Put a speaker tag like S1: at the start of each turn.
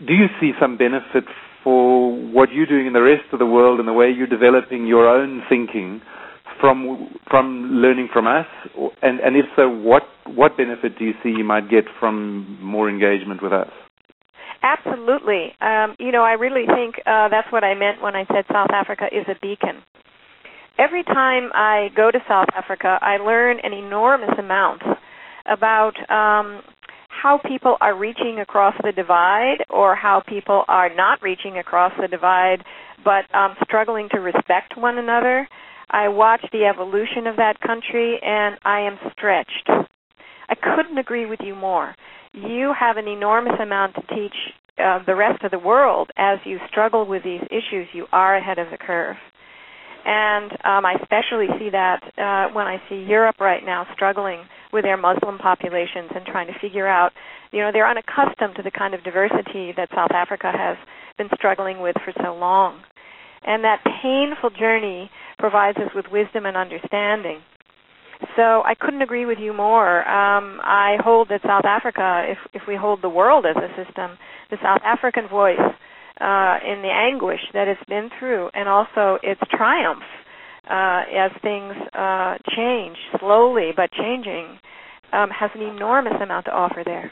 S1: do you see some benefit for what you're doing in the rest of the world and the way you're developing your own thinking from from learning from us? And, and if so, what what benefit do you see you might get from more engagement with us?
S2: Absolutely. Um, you know, I really think uh, that's what I meant when I said South Africa is a beacon. Every time I go to South Africa, I learn an enormous amount about um, how people are reaching across the divide or how people are not reaching across the divide but um, struggling to respect one another. I watch the evolution of that country and I am stretched. I couldn't agree with you more. You have an enormous amount to teach uh, the rest of the world as you struggle with these issues. You are ahead of the curve. And um, I especially see that uh, when I see Europe right now struggling with their Muslim populations and trying to figure out, you know, they're unaccustomed to the kind of diversity that South Africa has been struggling with for so long. And that painful journey provides us with wisdom and understanding. So I couldn't agree with you more. Um, I hold that South Africa, if, if we hold the world as a system, the South African voice uh, in the anguish that it's been through and also its triumph uh, as things uh, change slowly but changing um, has an enormous amount to offer there.